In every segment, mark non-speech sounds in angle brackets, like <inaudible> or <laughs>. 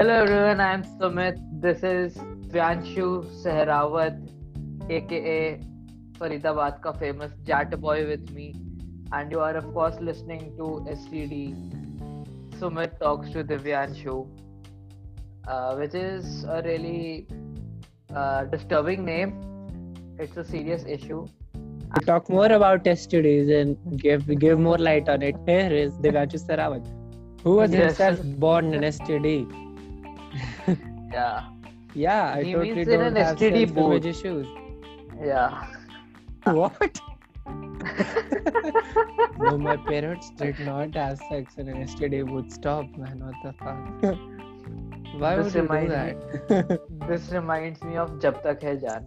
Hello everyone, I'm Sumit. This is Vyanshu Sehrawat, aka Faridabad ka famous Jat boy with me, and you are of course listening to STD. Sumit talks to Divyanshu, uh, which is a really uh, disturbing name. It's a serious issue. To talk more about STDs and give give more light on it, here is Divyanshu Sehrawat, who was Yes. himself born an STD. Yeah, Yeah, I He totally means in an STD booth. issues. yeah. <laughs> What? <laughs> no, my parents did not have sex in an STD booth. Stop, man. What the fuck? <laughs> Why This would you do that? This reminds me of Jab Tak Hai Jaan.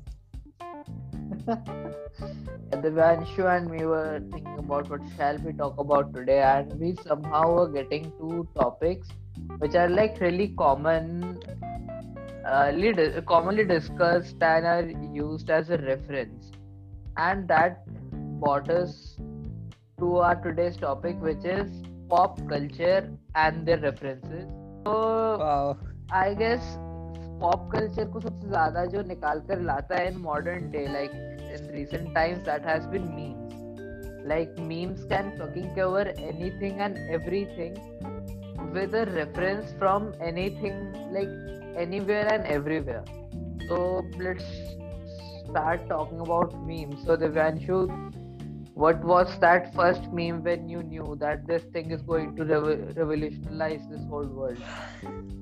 Divyanshu and me were thinking about what shall we talk about today, and we somehow were getting two topics which are like really common, uh, li- commonly discussed and are used as a reference, and that brought us to our today's topic, which is pop culture and their references. So wow. I guess pop culture को सबसे ज्यादा जो निकाल कर लाता है in modern day like in recent times that has been memes like memes can fucking cover anything and everything with a reference from anything like anywhere and everywhere so let's start talking about memes so Devanshu what was that first meme when you knew that this thing is going to revo- revolutionize this whole world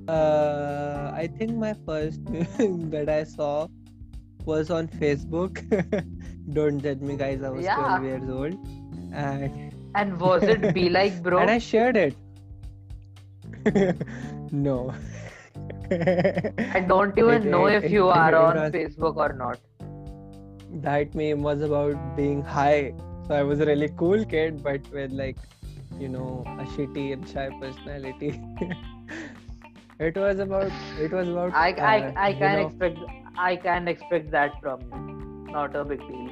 Uh, I think my first meme <laughs> that I saw was on Facebook. <laughs> Don't judge me, guys. I was Yeah. 12 years old, and <laughs> And was it be like bro? and I shared it. no. I <laughs> don't even It- know it- if you it- are on was- Facebook or not. that meme was about being high. So I was a really cool kid, but with like, you know, a shitty and shy personality. <laughs> it was about. It was about. I I, uh, I can know, expect I can expect that from you. Not a big deal.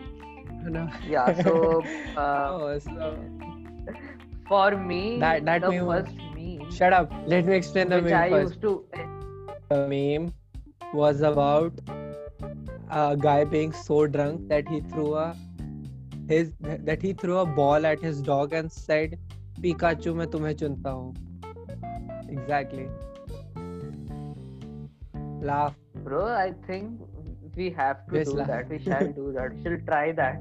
<laughs> no. Yeah. So uh, oh, so for me, That- that the meme was- first meme shut up. Let me explain the which meme I first. used to the meme was about a guy being so drunk that he threw a his that he threw a ball at his dog and said Pikachu मैं तुम्हें चुनता हूँ exactly laugh bro. I think we have to Yes, do laugh. that. We shall do that. We shall try that.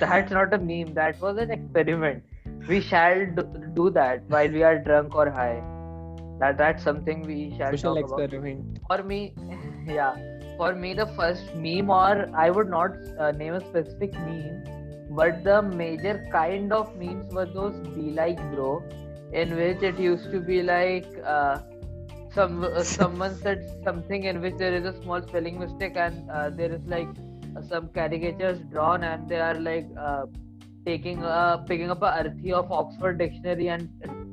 That's not a meme. That was an experiment. We shall do, do that while we are drunk or high. That that's something we shall social talk about. experiment for me <laughs> yeah for me the first meme or i would not uh, name a specific meme but the major kind of memes were those be like bro in which it used to be like uh, some uh, <laughs> someone said something in which there is a small spelling mistake and uh, there is like uh, some caricatures drawn and they are like uh, taking uh, picking up a arthi of oxford dictionary and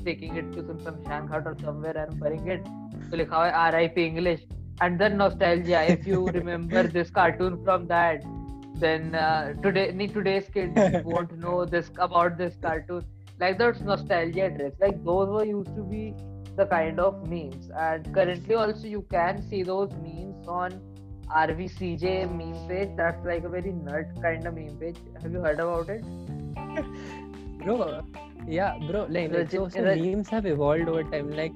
taking it to some some Ghat or somewhere and burying it so likha hua hai RIP English and then nostalgia if you remember this cartoon from that then uh, today today's kids won't know this about this cartoon like that's nostalgia trips like those were used to be the kind of memes and currently also you can see those memes on RVCJ meme page that's like a very nerd kind of meme page have you heard about it bro yeah bro like, like so, so memes have evolved over time like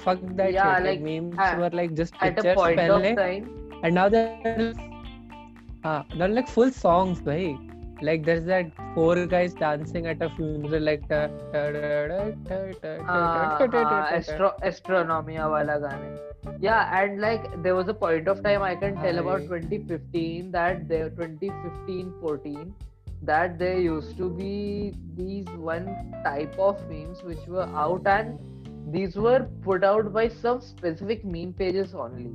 fuck that yeah, shit. Like, like memes at, were like just pictures pehle, time. and now they're uh, they're like full songs bhai. like there's that four guys dancing at a funeral like ta, wala yeah and like there was a point of time i can tell about 2015 that there 2015 14 that there used to be these one type of memes which were out and these were put out by some specific meme pages only.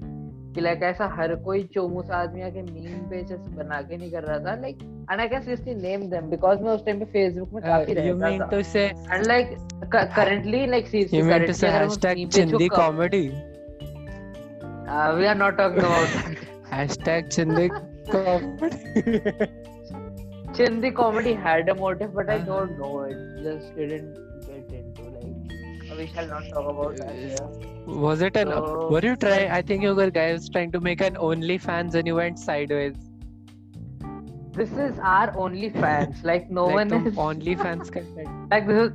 कि like ऐसा हर कोई चोमूस आदमी आके meme page ऐसे बना के नहीं कर रहा था like and I can seriously name them because मैं उस टाइम पे फेसबुक में काफ़ी रहता था। You mean and like currently like seriously you mean to say hashtag chindi comedy we are not talking about hashtag chindi comedy chindi comedy had a motive, but I Uh-huh. don't know. It just didn't get into like we shall not talk about that here. Was it an? So- were you trying? I think you were guys trying to make an OnlyFans and you went sideways. This is our only fans. <laughs> Like no like one is OnlyFans <laughs> content. like this is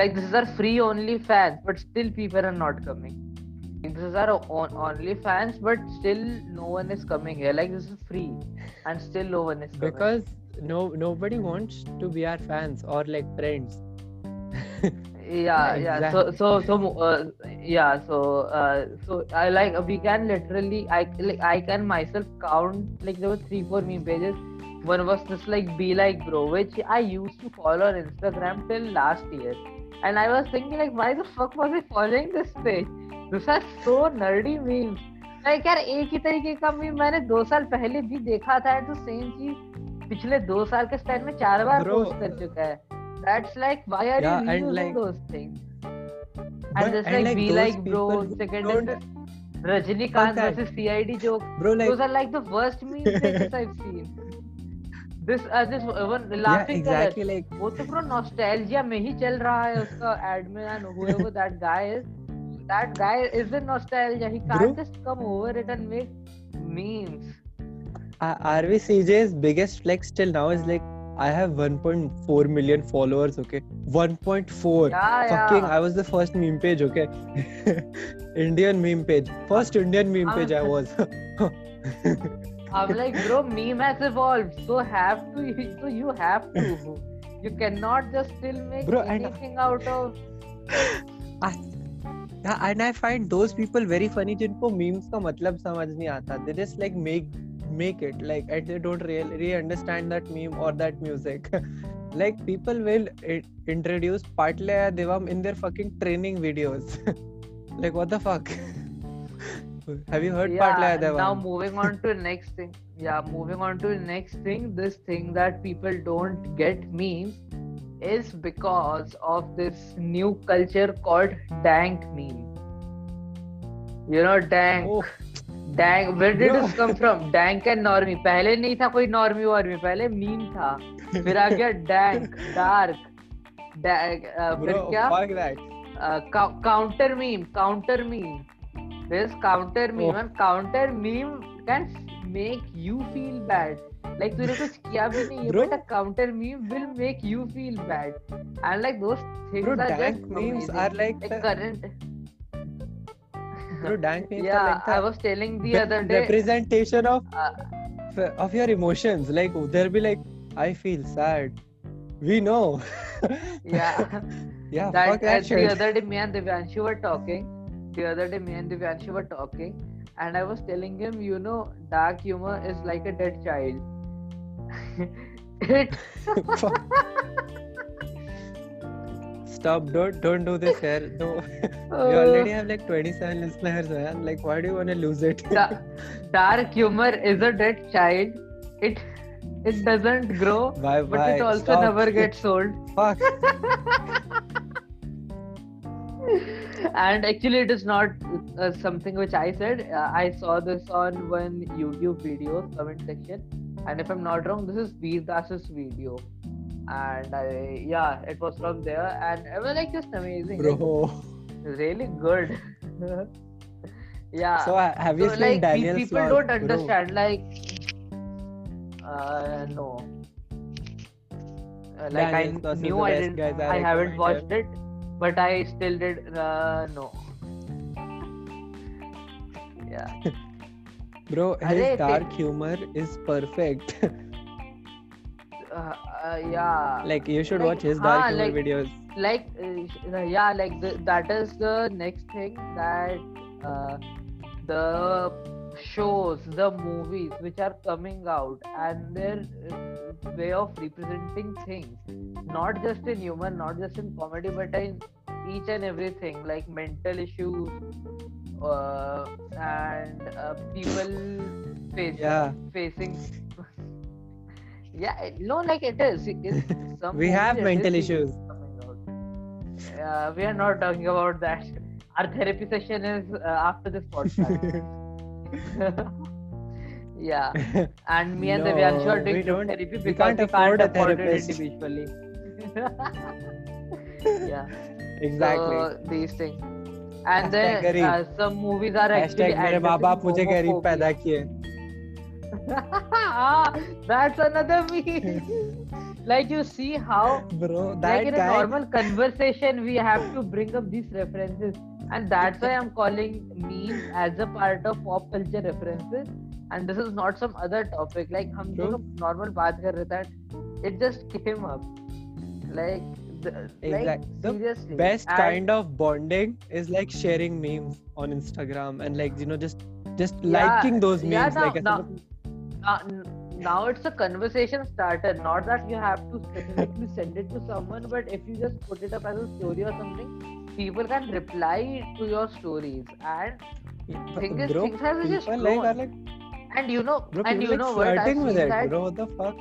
like this is our free only fans, but still people are not coming. This is our on, only fans, but still no one is coming here. Like this is free, and still no one is coming. Because no nobody wants to be our fans or like friends. <laughs> yeah yeah so so so uh, yeah so uh, so i like we can literally i like i can myself count like there were three four meme pages one was just like be like bro which i used to follow on instagram till last year and i was thinking like why the fuck was i following this page this are so nerdy memes like यार एक ही तरीके का meme मैंने दो साल पहले भी देखा था तो सेम चीज पिछले दो साल के स्टैंड में चार बार पोस्ट कर चुका है। That's like why are you using those thing and just like be like bro second Rajinikanth versus CID joke those are like the worst meme that I have seen this are just one laughing कर वो तो bro nostalgia में ही चल रहा है उसका add में आई know हुए वो that guy is that guy is in nostalgia he can't just come over it and make memes RVCJ's biggest flex till now is like I have 1.4 million followers. Okay, 1.4. yeah Fucking, yeah I was the first meme page. Okay, Indian meme page. First Indian meme I'm- page I was. I'm like, bro, meme has evolved, so have to, so you have to. You cannot just still make Bro, and- anything out of. Yeah, and I find those people very funny जिनको memes का मतलब समझ नहीं आता. They just like make make it like they don't really, really understand that meme or that music. <laughs> like people will i- introduce Patlaya Devam in their fucking training videos. <laughs> like what the fuck? <laughs> Have you heard Patlaya Yeah. Devam? Now moving on to next thing. Yeah, moving on to next thing. This thing that people don't get memes is because of this new culture called dank meme. You know, dank. Oh, dank where did. This come from dank and normie पहले नहीं था कोई normie वॉर्मी पहले meme था। फिर आ गया dank dark फिर क्या. Counter meme counter meme this counter meme. And counter meme can make you feel bad like तूने कुछ किया भी नहीं but a counter meme will make you feel bad and like those things are just memes are like the, current bro, <laughs> dank are yeah like the i was telling the other day representation of uh, of your emotions. Like they'll be like i feel sad. We know. <laughs> Yeah. Yeah that, that the shit. other day me and Divyanshu were talking. The other day me and Divyanshu were talking and I was telling him you know dark humor is like a dead child. <laughs> It. Stop. Don't don't do this here no. <laughs> We already have like 27 listeners man like why do you want to lose it? Da- dark humor is a dead child. It it doesn't grow <laughs> but it also Stop. never gets old. <laughs> Fuck. And actually it is not uh, something which i said. Uh, i saw this on one youtube video comment section. And if i'm not wrong this is Vir Das's video and I, yeah it was from there. And it was like just amazing. Bro. Really good. <laughs> Yeah. So have you so, seen like Daniel's people don't bro? understand like uh no. Uh, like Daniel's i knew i didn't guys, I i haven't watched it but i still did uh no. Yeah. <laughs> Bro his dark humor is perfect. <laughs> Uh, uh, yeah. Like you should Like, watch his dark humor like- videos. like uh, yeah like the, that is the next thing that uh, the shows the movies which are coming out and their uh, way of representing things. Not just in humor not just in comedy but in each and everything like mental issues uh, and uh, people face, yeah. facing yeah no like it is. <laughs> We have mental issues. uh, we are not talking about that. Our therapy session is uh, after this podcast. <laughs> Yeah. <laughs> And me and no, Divyanshu are doing we don't, therapy because we can't, we afford, can't afford it individually. Yeah. Exactly. So, these things. And then uh, some movies are actually मेरे माँ Baba, मुझे गरीब पैदा किए homophobia. <laughs> That's another meme. <laughs> like you see how bro like that in a guy normal conversation we have to bring up these references and that's why i'm calling memes as a part of pop culture references and this is not some other topic like hum True. दोनों normal बात कर रहे थे and it just came up like the, like Exact- the seriously best And- kind of bonding is like sharing memes on Instagram and like you know just just Yeah, liking those memes yeah, now, like now, ऐसा uh, now it's a conversation starter. Not that you have to specifically send it to someone but if you just put it up as a story or something people can reply to your stories. And But thing is, bro things have just people like like and you know bro and you like know what? Flirting with it that bro what the fuck?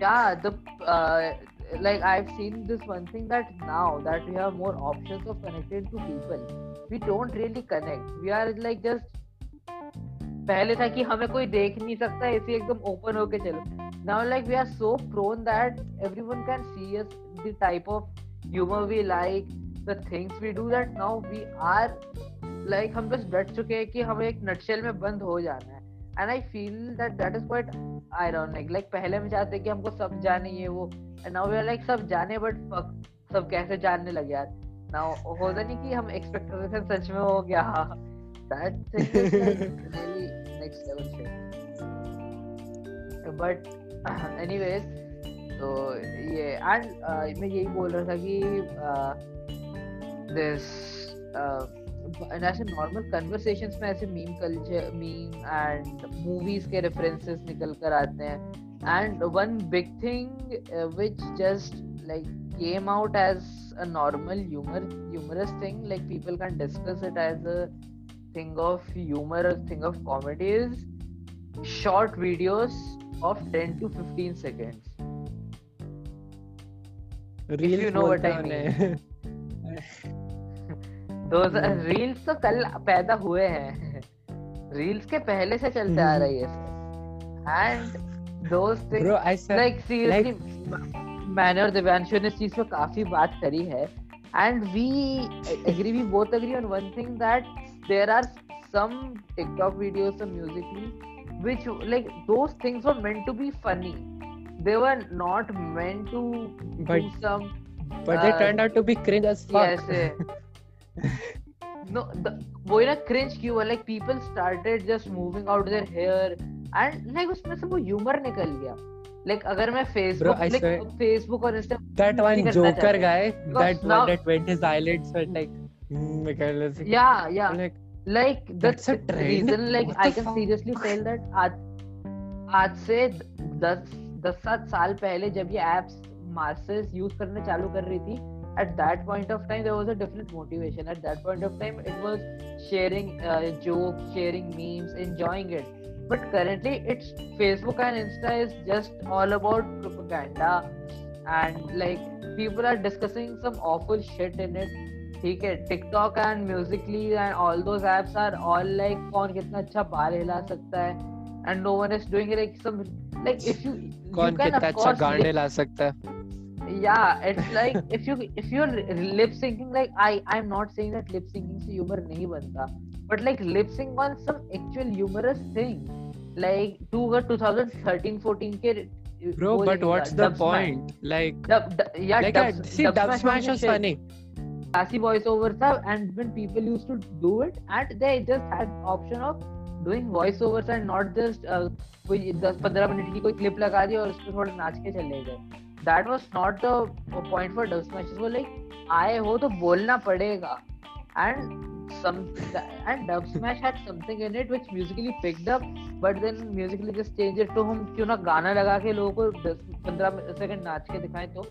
Yeah the uh, like I've seen this one thing that now that we have more options of connecting to people we don't really connect. We are like just पहले था कि हमें कोई देख नहीं सकता, ऐसे एकदम ओपन होके चलो। Now, like, we are so prone that everyone can see us, the type of humor we like, the things we do that now we are, like, हम बस डट चुके हैं कि हमें एक नटशेल में बंद हो जाना है। And I feel that that is quite ironic like पहले हम चाहते कि हमको सब जाने ये वो and now we are like सब जाने बट फक सब कैसे जानने लगे यार। नाउ होता नहीं कि हम एक्सपेक्ट कर थे सच में हो गया। that <laughs> thing is like really next level shit. But uh, <clears throat> anyways, तो ये एंड uh, मैं यही बोल रहा था कि uh, दिस uh, ऐसे नॉर्मल कन्वर्सेशंस में ऐसे meme culture meme and movies के रेफरेंसेस निकल कर आते हैं and one big thing which just like came out as a normal humour humorous thing like people can discuss it as a thing of humor a thing of comedy is short videos of 10 to 15 seconds. Reels you know what I उन्हें। <laughs> Those are- reels तो कल पैदा हुए हैं। Reels के पहले से चलते आ रही है। And I said like seriously मैंने और दिव्यांशु ने इस चीज़ पे काफ़ी बात करी है। And we agree we both agree on one thing that there are some TikTok videos some Musically which like those things were meant to be funny they were not meant to But- do some but they uh, turned out to be cringe as fuck yes eh. <laughs> no the वो ना cringe क्यों हुआ like people started just moving out their hair and like उसमें से वो humor निकल गया like अगर मैं Bro, Facebook I like swear- Facebook और Insta that one करना joker चाहता guy Because that now- one that went his eyelids were like Mm, like, yeah yeah like like the That's a trend? reason like What I can fuck? seriously tell that आज आज से दस दस सात साल पहले जब ये एप्स मास्टर्स यूज़ करने चालू कर रही थी at that point of time there was a different motivation at that point of time it was sharing uh, jokes sharing memes enjoying it but currently it's facebook and insta is just all about propaganda and like people are discussing some awful shit in it ठीक है TikTok and musically and all those apps are all like कौन कितना अच्छा बाल हिला सकता है? And no one is doing like some like if you कौन कितना अच्छा गाने ला सकता है? या it's like if you if you are lip syncing like I I am not saying that lip syncing से ह्यूमर नहीं बनता but like lip sync on some actual humorous thing like 2013 14 के bro but what's the point like या like see Dubsmash was funny classy voiceovers था and when people used to do it and they just had option of doing voiceovers and not just uh, कोई 10 15 minute की कोई clip लगा दी और उसको थोड़ा नाच के चले गए that was not the point for dub smash वो like आए हो तो बोलना पड़ेगा and some and dub smash had something in it which musically picked up but then musically just changed it तो हम क्यों ना गाना लगा के लोगों को 15 सेकंड नाच के दिखाएँ तो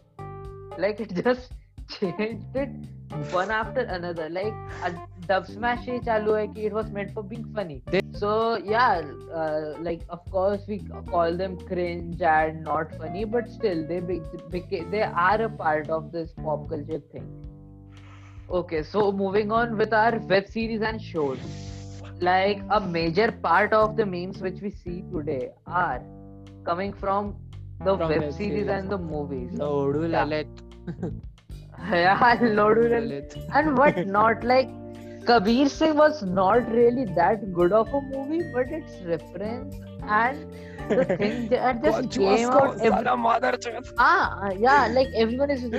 like it just changed it <laughs> one after another. Like a Dubsmash se ki it was meant for being funny. So yeah, uh, like of course we call them cringe and not funny, but still they they are a part of this pop culture thing. Okay, so moving on with our web series and shows. Like a major part of the memes which we see today are coming from the from web, web series, series, and the movies. No, do yeah. <laughs> Kabir Singh was not really that good of a movie but it's reference and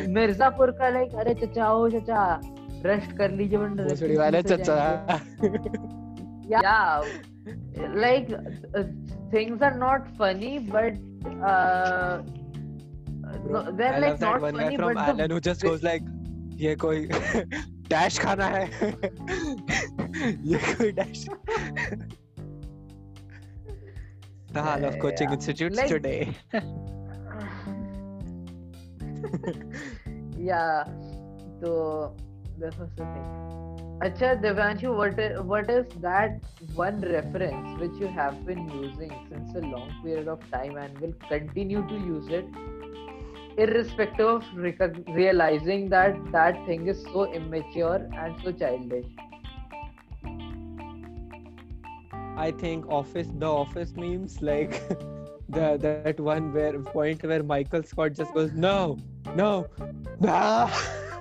Mirzapur का like अरे चचा हो चचा rest कर लीजिए like things are not funny but no, they're I like love that not one guy from Alan who just goes like ये कोई dash खाना है ये कोई dash The hall of coaching Yeah, institutes like- today. yeah so this was the thing Acha Devanshu what is, what is that one reference which you have been using since a long period of time and will continue to use it irrespective of recog- realizing that that thing is so immature and so childish. I think office the office memes like <laughs> the that one where point where Michael Scott just goes no no no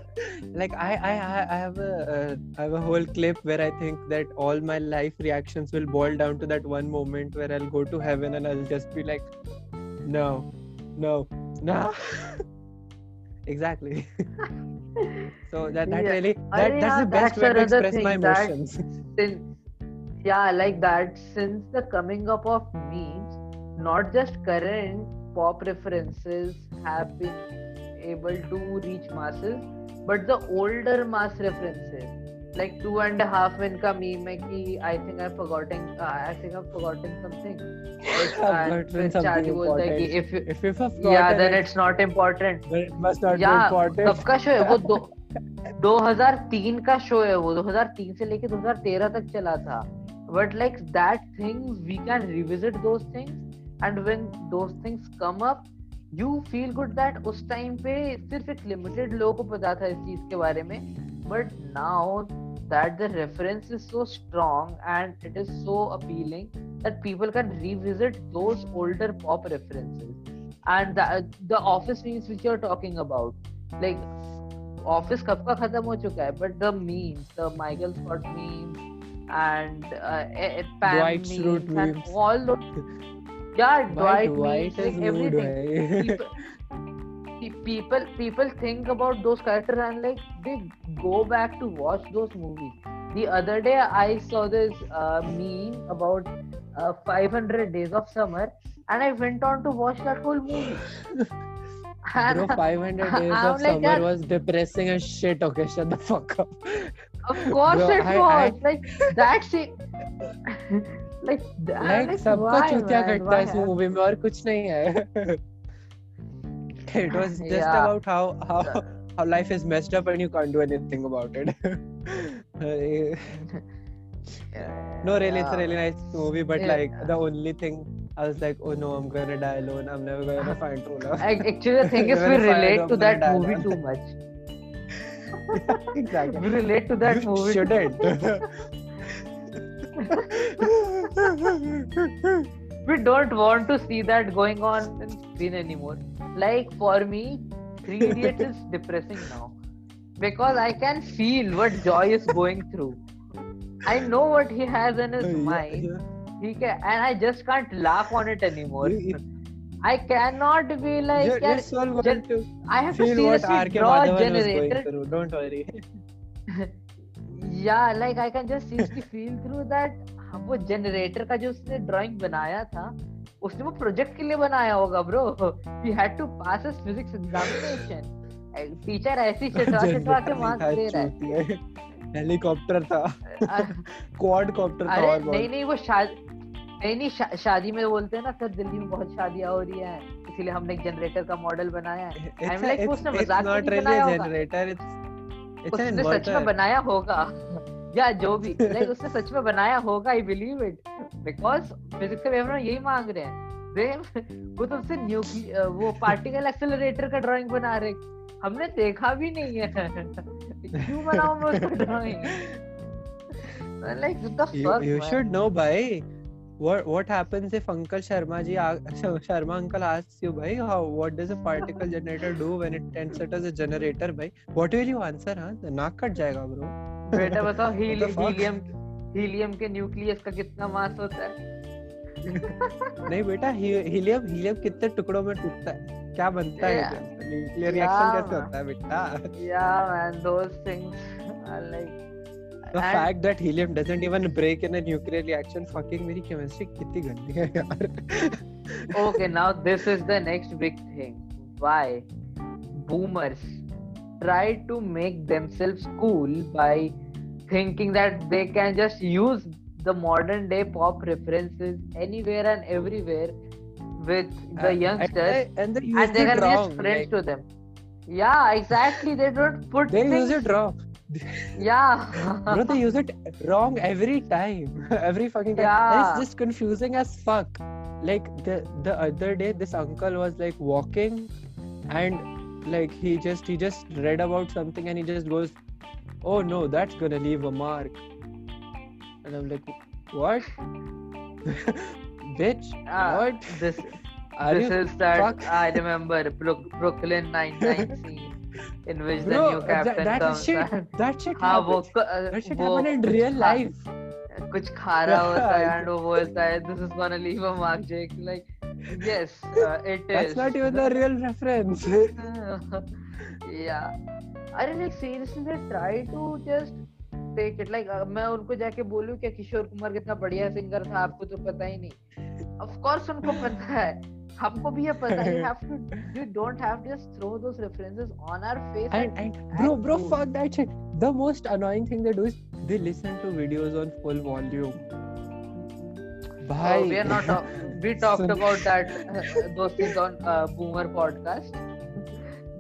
<laughs> like I I I have a uh, I have a whole clip where I think that all my life reactions will boil down to that one moment where I'll go to heaven and I'll just be like no no no. Ah. <laughs> Exactly. <laughs> So that that Yeah. really oh, that Arey, that's yeah, the best that's way to express my thing emotions. <laughs> since yeah like that since the coming up of memes not just current pop references have been able to reach masses but the older mass references like two and a half men ka meme hai ki i think i've forgotten uh, i think i've forgotten something It's- I've and forgotten फिर something Charlie बोलता है कि if you, if you've yeah then it's not important then it must not be important कब का show है वो दो 2003 का शो है वो 2003 से लेके 2013 तक चला था but like that things we can revisit those things and when those things come up you feel good that उस टाइम पे सिर्फ़ एक लिमिटेड लोगों को पता था इस चीज़ के बारे में but now that the reference is so strong and it is so appealing that people can revisit those older pop references and the, the office memes which you're talking about like office कब का खत्म हो चुका है but the memes the Michael Scott memes and uh, eh, eh, Pam Dwight memes Schrute and memes. all those yeah Why Dwight Dwight memes is like mood everything hai. people, <laughs> pe- people people think about those characters and like they go back to watch those movies the other day i saw this uh, meme about uh, 500 days of summer and i went on to watch that whole movie <laughs> And Bro, 500 days I'm of like summer that- was depressing as shit. Okay, shut the fuck up. of course Bro, it I- was like that's it <laughs> like th- I'm Like like, सबको why, चूतिया man? कटता है इस Why? Movie में और कुछ नहीं है. <laughs> It was <laughs> just Yeah. about how how how life is messed up and you can't do anything about it. <laughs> Uh, eh. no, really, it's a really nice movie, but like the only thing I was like, oh no, I'm gonna die alone. I'm never gonna find true love. Actually, the thing is, we relate to that movie alone. too much. exactly. We relate to that you movie. shouldn't. we don't want to see that going on in screen anymore Like for me, Three Idiots is <laughs> depressing now because I can feel what Joy is going through. I know what he has in his Yeah, mind. yeah. He can, and I just can't laugh on it anymore. You- I cannot be like, You're, "Yeah, you're so going gen- to I have to feel what seriously R.K. draw a Madhavan was going generator through. Don't worry. या like I can just seriously feel through that वो generator का जो उसने drawing बनाया था उसने वो project के लिए बनाया होगा bro he had to pass his physics examination teacher ऐसी <laughs> चिटवा चिटवा के मार्क्स दे रहा है। हेलीकॉप्टर था। अ- क्वाड कॉप्टर था अरे नहीं नहीं वो शादी नहीं नहीं शा, शादी में बोलते हैं ना सर दिल्ली में बहुत शादियाँ हो रही हैं। इसीलिए हमने एक जनरेटर का मॉडल बनाया है। A- like, it's- उसने मज़ाक में नहीं बनाया generator, it's it's <laughs> उसने सच में बनाया होगा। या जो भी लाइक उसने सच में बनाया होगा I believe it because paper में यही मांग रहे हैं दे वो तुमसे न्यूक्लियर वो पार्टिकल एक्सेलरेटर का ड्राइंग बना रहे हमने देखा भी नहीं है क्यों बनाऊँ मैं उसका drawing like the You, fuck you should know, bhai. what what happens if Uncle Sharma ji Sharma uncle asks you, bhai, how what does a particle generator do when it ends it as a generator, bhai? What will you answer? Huh? The naak cut jayega, bro. बेटा बताओ helium helium के nucleus का कितना मास होता है नहीं बेटा helium helium कितने टुकड़ों में टूटता है क्या बनता है न्यूक्लियर रिएक्शन कैसे होता है बेटा या man those things are like the and fact that helium doesn't even break in a nuclear reaction fucking मेरी chemistry कितनी गंदी है यार okay now this is the next big thing why boomers try to make themselves cool by thinking that they can just use the modern day pop references anywhere and everywhere with the uh, youngsters and, and, they, and they can wrong, be friends like... to them. Yeah exactly. They don't put they things... use it wrong. Yeah. <laughs> Bro they use it wrong every time. <laughs> Every fucking time. Yeah. it's just confusing as fuck. Like the the other day this uncle was like walking and like he just he just read about something and he just goes oh no that's gonna leave a mark and i'm like what <laughs> bitch uh, what this <laughs> Are this is that fuck? i remember brooklyn 99 <laughs> scene in which Bro, the new captain that, that comes shit, and, that shit हाँ वो that shit happened in real life कुछ खा रहा होता है and वो बोलता है this is gonna leave a mark Jake like yes uh, it that's is. not even the real reference yeah अरे नहीं seriously they try to just take it like मैं उनको जाके बोलूँ कि किशोर कुमार कितना बढ़िया सिंगर था आपको तो पता ही नहीं। ऑफ़ कोर्स उनको पता है। हमको भी ये पता है। Have to you don't have to just throw those references on our face and bro bro fuck that shit the most annoying thing they do is they listen to videos on full volume भाई we are not we talked about that दोस्त is on boomer podcast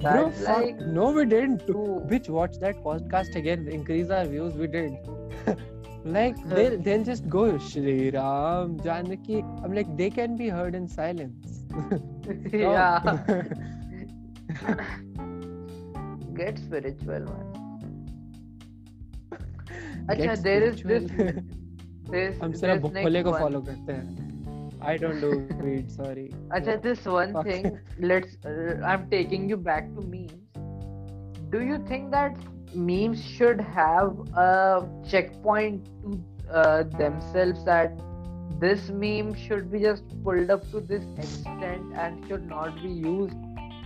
that uh, those things on uh, boomer podcast Bro, like no, we didn't. Bitch, watch that podcast again. Increase our views. We did. <laughs> like they'll, they'll just go Shri Ram Janaki. I'm like they can be heard in silence. <laughs> <laughs> yeah. Get spiritual, man. अच्छा there is this this हम सिर्फ भोले को follow करते हैं I don't do weed. Sorry. Acha, this one Fuck. thing. Let's. Uh, I'm taking you back to memes. Do you think that memes should have a checkpoint to uh, themselves that this meme should be just pulled up to this extent and should not be used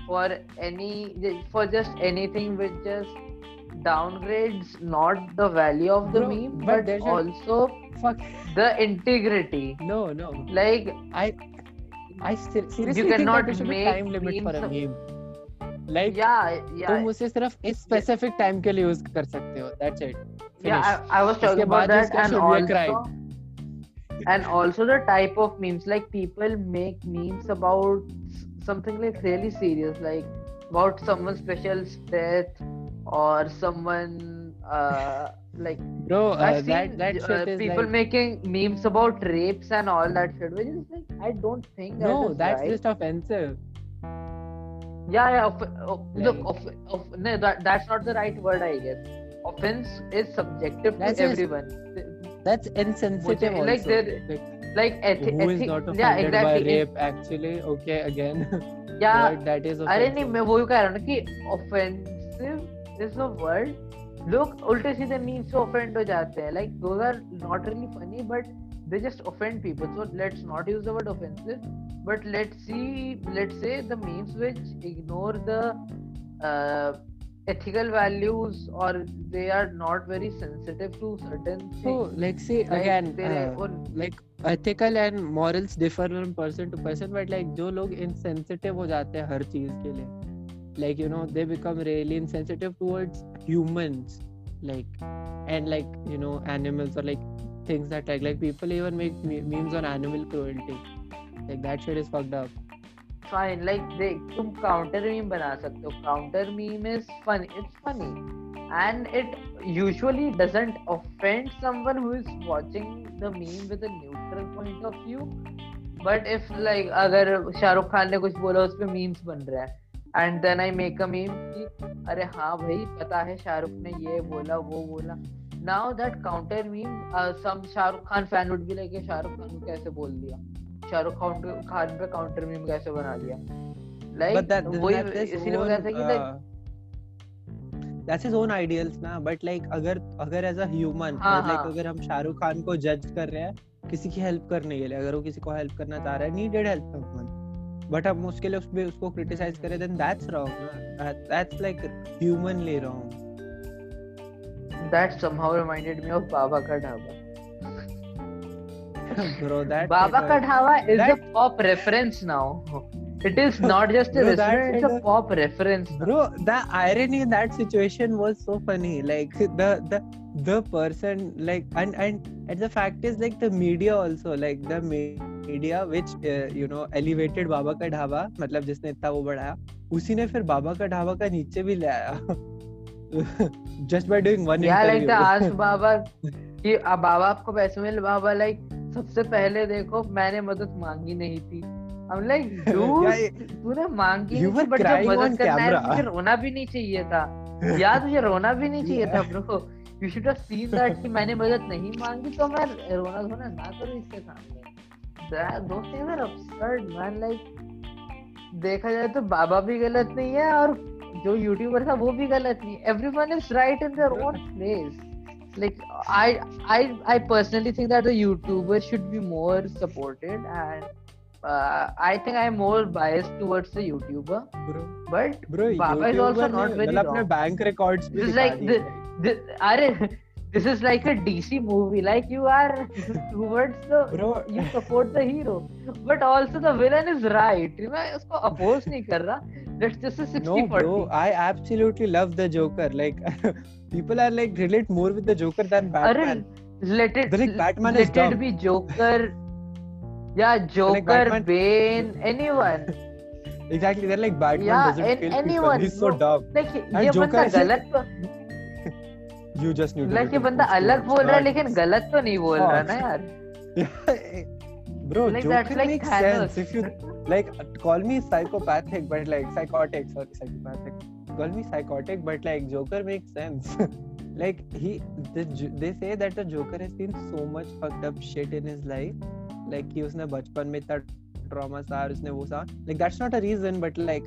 for any for just anything which just downgrades not the value of the Bro, meme but, but also fuck the integrity no no like i i seriously you cannot think make time limit for a meme like yeah yeah तुम उसे सिर्फ इस specific time के लिए use कर सकते हो that's it Finish. yeah I, I was talking about that and also and also the type of memes like people make memes about something like really serious like about someone's special death or someone uh, like bro uh, that that uh, shit uh, is people like... making memes about rapes and all that shit which is like i don't think that no that's right. just offensive yeah yeah off- off- look off- off- no, that, that's not the right word i guess offense is subjective that's to everyone that's insensitive also. like like, like ethi- who is not offended yeah, exactly. by rape actually okay again <laughs> yeah that is अरे नहीं मैं वही कह रहा हूँ ना कि offensive a word लोग उल्टे सीधे मीम से ऑफेंड हो जाते हैं like those are not really funny but they just offend people so let's not use the word offensive but let's see let's say the memes which ignore the uh, ethical values or they are not very sensitive to certain things so like say like again uh, like ethical and morals differ from person to person but like जो लोग insensitive हो जाते हैं हर चीज़ के लिए like you know they become really insensitive towards humans like and like you know animals or like things that like like people even make memes on animal cruelty like that shit is fucked up fine like they तुम counter meme बना सकते हो counter meme is funny it's funny and it usually doesn't offend someone who is watching the meme with a neutral point of view but if like अगर शाहरुख खान ने कुछ बोला उस पर memes बन रहा है And then I make a meme कि अरे हाँ भाई पता है शाहरुख ने ये बोला वो बोला. Now that counter meme uh, some Shahrukh Khan fan would be like Shahrukh Khan को कैसे बोल दिया? शाहरुख खान खान पे काउंटर मीम कैसे बना दिया? लाइक वही इसीलिए कहता है कि like uh, that's his own ideals ना but like अगर अगर as a human हाँ, हाँ। अगर हम शाहरुख खान को जज कर रहे हैं किसी की हेल्प करने के लिए अगर वो किसी को हेल्प करना चाह रहा है नीडेड हेल्प समवन बट हम उसके लिए उसपे उसको क्रिटिसाइज करें then that's wrong that's like humanly wrong that somehow reminded me of Baba Ka Dhaba. bro that Baba kind Ka of- Dhaba is that- a pop reference now. It is not just a Bro, restaurant, it's a pop reference. bro the irony in that situation was so funny like the the the person like and and and the fact is like the media also like the media which uh, you know elevated Baba ka Dhaba मतलब जिसने इतना वो बढ़ाया उसी ने फिर बाबा का ढाबा का नीचे भी ले आया। <laughs> Just by doing one Yeah, like interview. the ask कि अब बाबा आपको पैसे मिले बाबा लाइक सबसे पहले देखो मैंने मदद मांगी नहीं थी। हम लाइक <laughs> dude तूने मांगी You नहीं बट जब मदद करना है. तुझे रोना भी नहीं चाहिए था। यार तुझे रोना भी नहीं चाहिए था bro you should have seen that कि मैंने मदद नहीं मांगी तो मैं रोना धोना ना करूँ इसके सामने। That those things are absurd man like देखा जाए तो बाबा भी गलत नहीं है और जो यूट्यूबर था वो भी गलत नहीं everyone is right in their own place like i i i personally think that the youtuber should be more supported and uh, i think i'm more biased towards the youtuber bro but bro Baba YouTuber is also not very मतलब अपने wrong. Bank भी this like the, the are this is like a dc movie like you are <laughs> towards the bro you support the hero but also the villain is right मैं उसको oppose नहीं कर रहा that's just a 60 No, 40 bro, I absolutely love the Joker. Like, <laughs> people are like relate more with the Joker than Batman. Arre, let it They're like, Batman let is it dumb. be Joker. Yeah, Joker, Batman- Bane, anyone. <laughs> Exactly, they're like Batman Yeah, doesn't an- kill people. anyone, He's so bro. dumb. Like And ये Joker बंदा is like- गलत you just knew like ये बंदा अलग बोल रहा है लेकिन गलत तो नहीं बोल रहा ना यार। Bro Joker make sense if you like call me psychopathic but like psychotic sorry psychopathic call me psychotic but like Joker make sense like he they say that the Joker has seen so much fucked up shit in his life like कि उसने बचपन में इतना trauma सा उसने वो सा। Like that's not a reason but like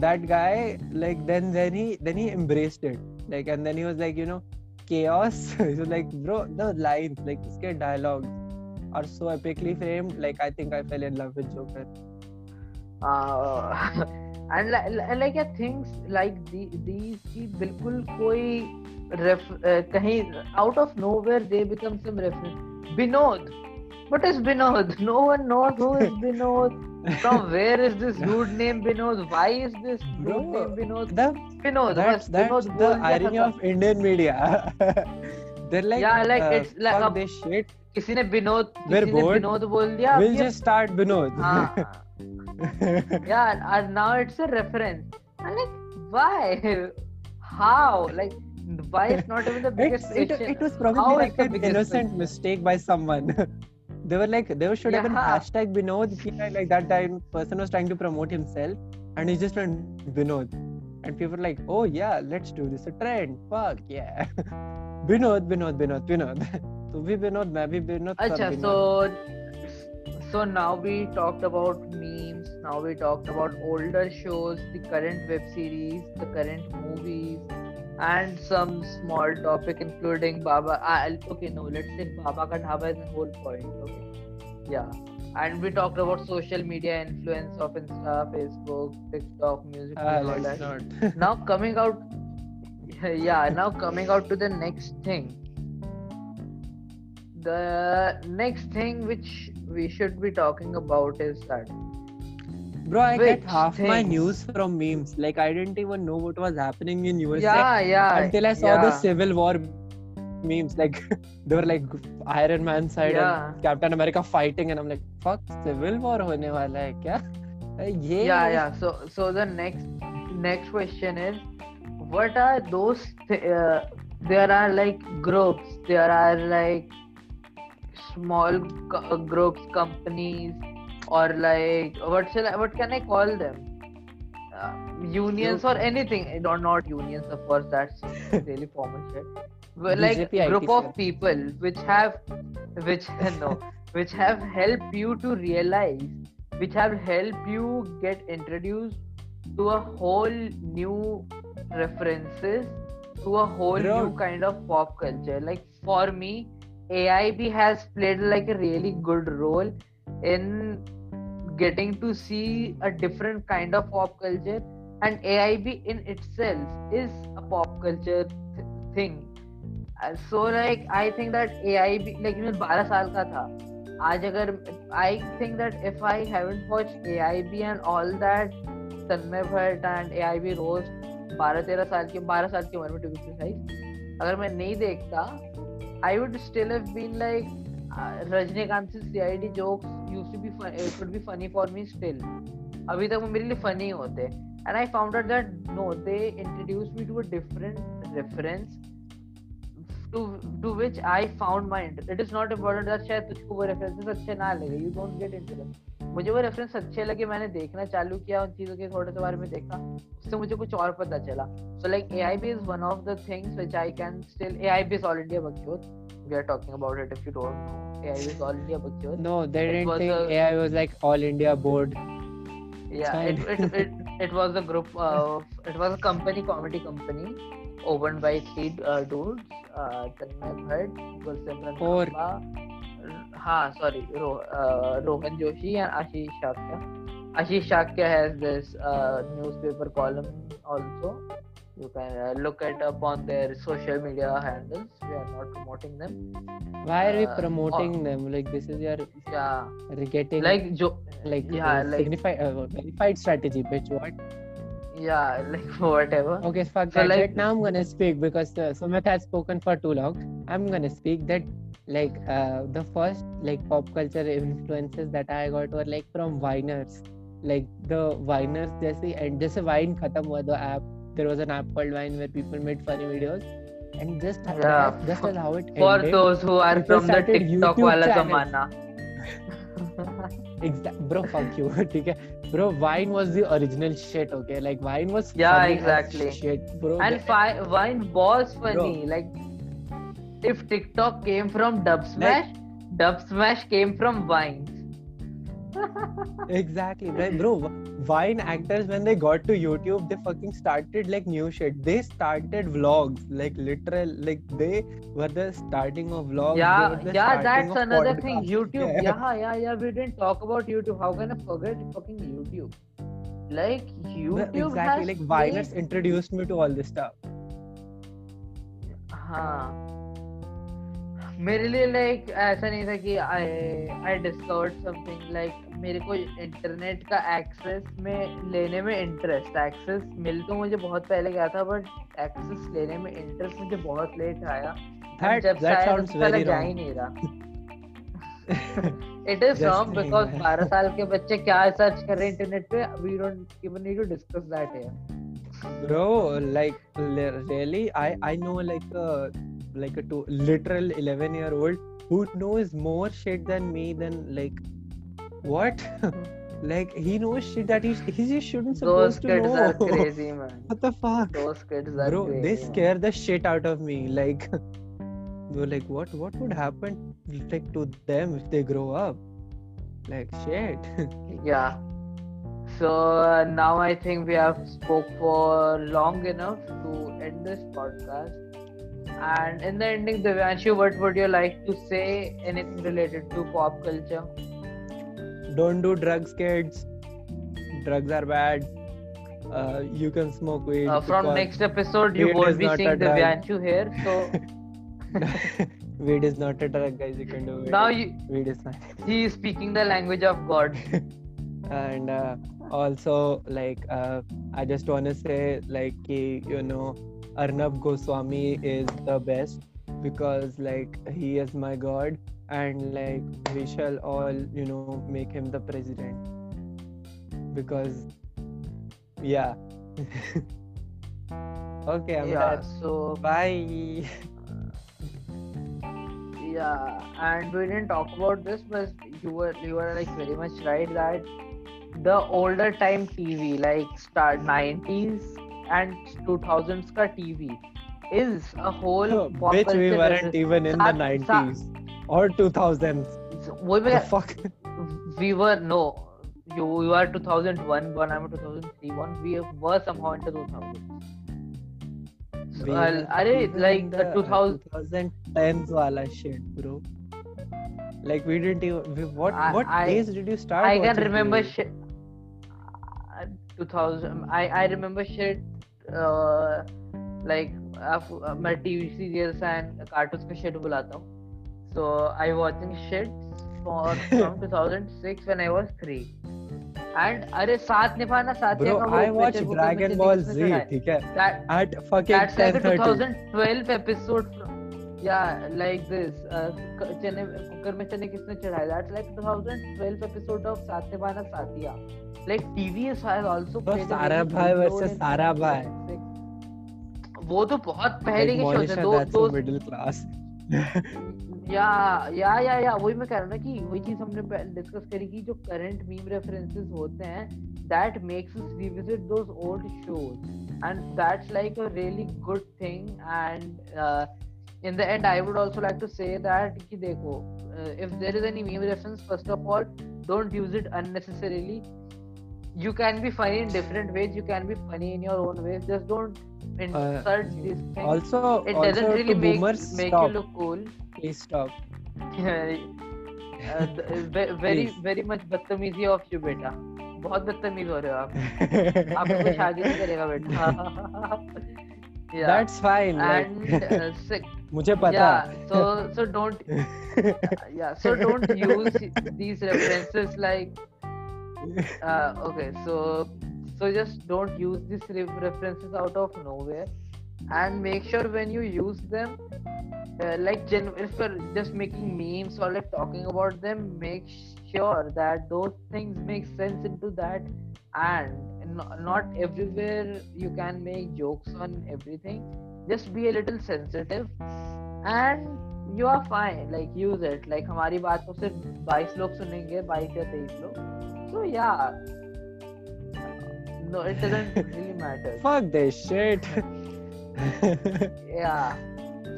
that guy like then then he then he embraced it Like and then he was like you know chaos. <laughs> he was like bro the lines like इसके dialogues are so epically framed. Like I think I fell in love with Joker. uh, <laughs> and like, like yeah, things like the, these की बिल्कुल कोई ref, uh, कहीं out of nowhere they become some reference Binod what is Binod no <laughs> one knows who is Binod from where is this dude named Binod why is this dude Bro, named Binod The Binod that's बस that's Binod the बोल दिया irony खत्म। of Indian media. <laughs> They're like, Yeah, like, uh, it's like fuck a- this shit. किसी ने Vinod We're किसी ने bored. Vinod बोल दिया अब We'll ये- just start Binod. हाँ <laughs> yeah and- and now it's a reference and like why how like why it's not even the It's, <laughs> biggest it, question it was How probably it's like the an biggest innocent question? mistake by someone. they were like, they should have been Yeah. hashtag Binod. कि Like that time, person was trying to promote himself and he just went Binod. And people were like, oh yeah, let's do this. A trend. Fuck yeah. Binod, Binod, Binod, Binod. तू भी विनोद मैं भी विनोद सब Acha, Vinod. so so now we talked about memes now we talked about older shows the current web series the current movies and some small topic including baba I, okay no let's say baba ka dhaba is the whole point okay. Yeah. And we talked about social media influence of insta facebook tiktok music ah, and all that. not. <laughs> <laughs> now coming out yeah now coming out to the next thing. The next thing which we should be talking about is that Bro, I get half things? my news from memes. Like, I didn't even know what was happening in USA yeah, yeah, until I saw yeah. the Civil War memes. Like, <laughs> they were like Iron Man side yeah. and Captain America fighting, and I'm like, fuck, Civil War hone wala hai kya? Yeah, yeah, yeah. So, so the next next question is, what are those? Th- uh, there are like groups. There are like small co- groups, companies or like what shall I, what can i call them? Uh, unions or anything. Or not unions of course that's <laughs> really formal shit. Like BJP group of people which have which <laughs> no which have helped you to realize which have helped you get introduced to a whole new references to a whole Bro. new kind of pop culture. Like for me aib has played like a really good role in getting to see a different kind of pop culture, and aib in itself is a pop culture th- thing. Like I think that A I B like मैं बारह साल का था। आज अगर I think that if I haven't watch A I B and all that Tanmay Bhatt and A I B रोज बारह तेरह साल की, बारह साल की उम्र में टू बी प्रिसाइज अगर मैं नहीं देखता I would still have been like Rajinikanth CID jokes used to be could be funny for me still अभी तक वो मेरे लिए फनी होते and I found out that no they introduce me to a different reference to to which I found my interest. It is not important that शायद तुझको वो references अच्छे ना लगे. You don't get into them. मुझे वो reference अच्छे लगे, मैंने देखना चालू किया उन चीज़ों के थोड़े से बारे में देखा उससे मुझे कुछ और पता चला so like A I B is one of the things which I can still A I B is All India Bakchod we are talking about it if you don't know AI was already a big. No, they it didn't think a, AI was like all India board. Yeah, it, it, it, it was a group of it was a company comedy company opened by three uh, dudes, uh, Tanmay Bhatt, Gursimran Four. हाँ sorry Rohan Joshi and Ashish Shakya Ashish Shakya has this newspaper column also you can uh, look it up on their social media handles we are not promoting them Why are we Uh, promoting them? Like this is your yeah getting like jo like yeah, uh, like- signified uh, verified strategy, bitch. What? yeah <laughs> like whatever Okay, fuck So, that like- shit. Now I'm gonna speak because uh, Sumit has spoken for too long. I'm gonna speak that like uh, the first like pop culture influences that I got were like from Viners. Like the Viners जैसे and जैसे Vine खत्म हुआ the app there was an app called Vine where people made funny videos. And just, yeah. just as how it <laughs> ended, For those who are from the TikTok wala zamana. exactly. Bro, fuck you. <laughs> okay? Bro, Vine was the original shit, okay? Like, Vine was Yeah, exactly. Shit, bro. And fi- Vine was funny. Bro. Like, if TikTok came from Dubsmash, like, Dubsmash came from Vine exactly, right, bro. Vine actors when they got to YouTube, they fucking started like new shit. They started vlogs, like literal, like they were the starting of vlogs. they yeah, were the yeah, starting that's of another thing. podcasts. YouTube. <laughs> Yeah. Yeah. yeah, yeah, We didn't talk about YouTube. How can I forget fucking YouTube? Like Bro, YouTube exactly, has like played- Viners introduced me to all this stuff. हाँ मेरे लिए like ऐसा नहीं था कि I I discovered something like मेरे को internet का एक्सेस में लेने में इंटरेस्ट एक्सेस मिल तो मुझे बहुत पहले गया था बट एक्सेस लेने में इंटरेस्ट मुझे बहुत लेट आया। That जब that sounds very जा ही. नहीं रहा। इट इज़ रॉन्ग बिकॉज़ है। 12 साल के बच्चे क्या सर्च कर रहे हैं इंटरनेट पे? We don't even need to discuss that here bro like really? I i know like a like a two, literal 11 year old who knows more shit than me than like what? <laughs> Like he knows shit that he he just shouldn't those supposed to kids know. are <laughs> crazy man. What the fuck? Those kids are bro crazy they man. scare the shit out of me like <laughs> they were like what what would happen like to them if they grow up? Like shit. Yeah. So uh, now i think we have spoke for long enough to end this podcast. And in the ending Divyanshu, what would you like to say? Anything related to pop culture don't do drugs kids. Drugs are bad. Uh, you can smoke weed uh, from next episode you won't be seeing the Divyanshu here <laughs> so <laughs> weed is not a drug guys. You can do it now you, weed is fine he is speaking the language of god. <laughs> And uh, also like uh, i just want to say like you know arnab goswami is the best because like he is my god and like we shall all you know make him the president. Because yeah. <laughs> Okay i'm yeah done. so bye. <laughs> Yeah and we didn't talk about this but you were you were like very much right that the older time tv like start 90s and 2000s ka tv is a whole <laughs> Which we weren't even in the Sa- sa- 90s or 2000s. वही मैं The fuck? we were no you you are 2001 born i'm a 2003 born we were somehow into 2000 so, We uh, were अरे even like the the 2000 2010s wala shit, bro. Like we didn't even. We, what I- what I- days did you start? I can remember shit. Uh, 2000. I I remember shit. Uh, like uh, मैं TV serials and cartoons पे shit बुलाता हूँ. So I watching shit for from 2006 when I was three. And अरे साथ निभाना साथ Bro, I. Google Dragon Ball Z. ठीक है. That At fucking that's like a 10:30. 2012 episode yeah like this uh, चने कुकर में चने किसने चढ़ाया that's like 2012 episode of सात्यवाना Saathiya like TVS has also तो played a सारा भाई versus सारा भाई. वो तो बहुत पहले के शो थे दो दो middle class. या या या या, वही मैं कह रहा ना कि वही चीज़ हमने डिस्कस करी कि जो करंट मीम रेफरेंसेस होते हैं that makes us revisit those old shows and that's like a really good thing and in the end I would also like to say that कि देखो if there is any meme reference first of all don't use it unnecessarily you can be funny in different ways you can be funny in your own ways just don't insult these things Also, it also doesn't really make, boomers, make stop. you look cool Please stop. uh, Please. very much बदतमीजी of you बेटा बहुत बदतमीज हो रहे हो आप आपको कोई शादी नहीं करेगा बेटा yeah That's fine. and Like, uh, sick मुझे पता. yeah so so don't yeah so don't use these references like uh, okay so so just don't use these re- references out of nowhere and make sure when you use them uh, like gen- if you're just making memes or like talking about them make sure that those things make sense into that and no- not everywhere you can make jokes on everything just be a little sensitive and you are fine like use it like हमारी बात को सिर्फ 22 लोग सुनेंगे 22 या 23 लोग so yeah no it doesn't really matter <laughs> Fuck this shit. yeah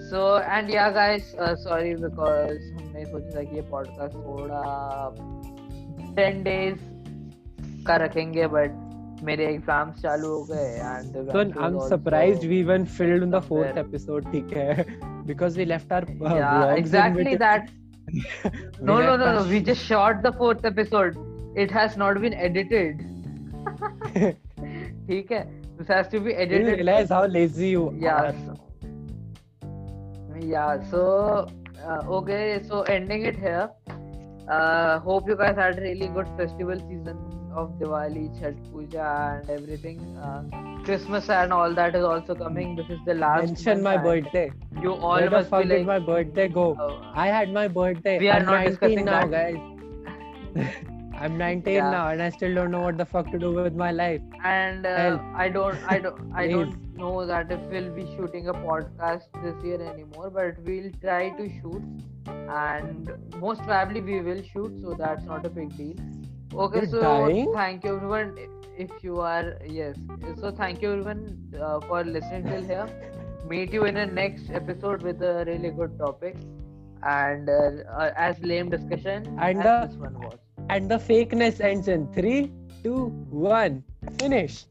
so and yeah guys uh, sorry because हमने सोचा था कि ये podcast थोड़ा 10 days का रखेंगे but मेरे एग्जाम्स चालू हो गए and the So vacuum I'm also- surprised we even filmed the fourth somewhere- episode, ठीक है? <laughs> Because we left our uh, yeah vlogs in exactly between. that <laughs> We no no left no our- no we just shot the fourth episode it has not been edited ठीक है this has to be You edited realize how lazy you yeah are. so, yeah so uh, okay so ending it here uh, hope you guys had a really good festival season of Diwali, Chhat Puja, and everything. Uh, Christmas and all that is also coming. This is the last. Mention my month and birthday. You all Where the must fuck be did like. my birthday go? uh, I had my birthday. We are I'm not 19 discussing now, that. guys. <laughs> I'm 19 Yeah. now, and I still don't know what the fuck to do with my life. and uh, I don't, I don't, <laughs> I don't know that if we'll be shooting a podcast this year anymore. But we'll try to shoot, and most probably we will shoot. So that's not a big deal. Okay, You're so dying? thank you everyone. If you are yes, so thank you everyone uh, for listening till here. <laughs> Meet you in the next episode with a really good topic and uh, uh, as lame discussion And as the- this one was. And the fakeness ends in three, two, one. Finish.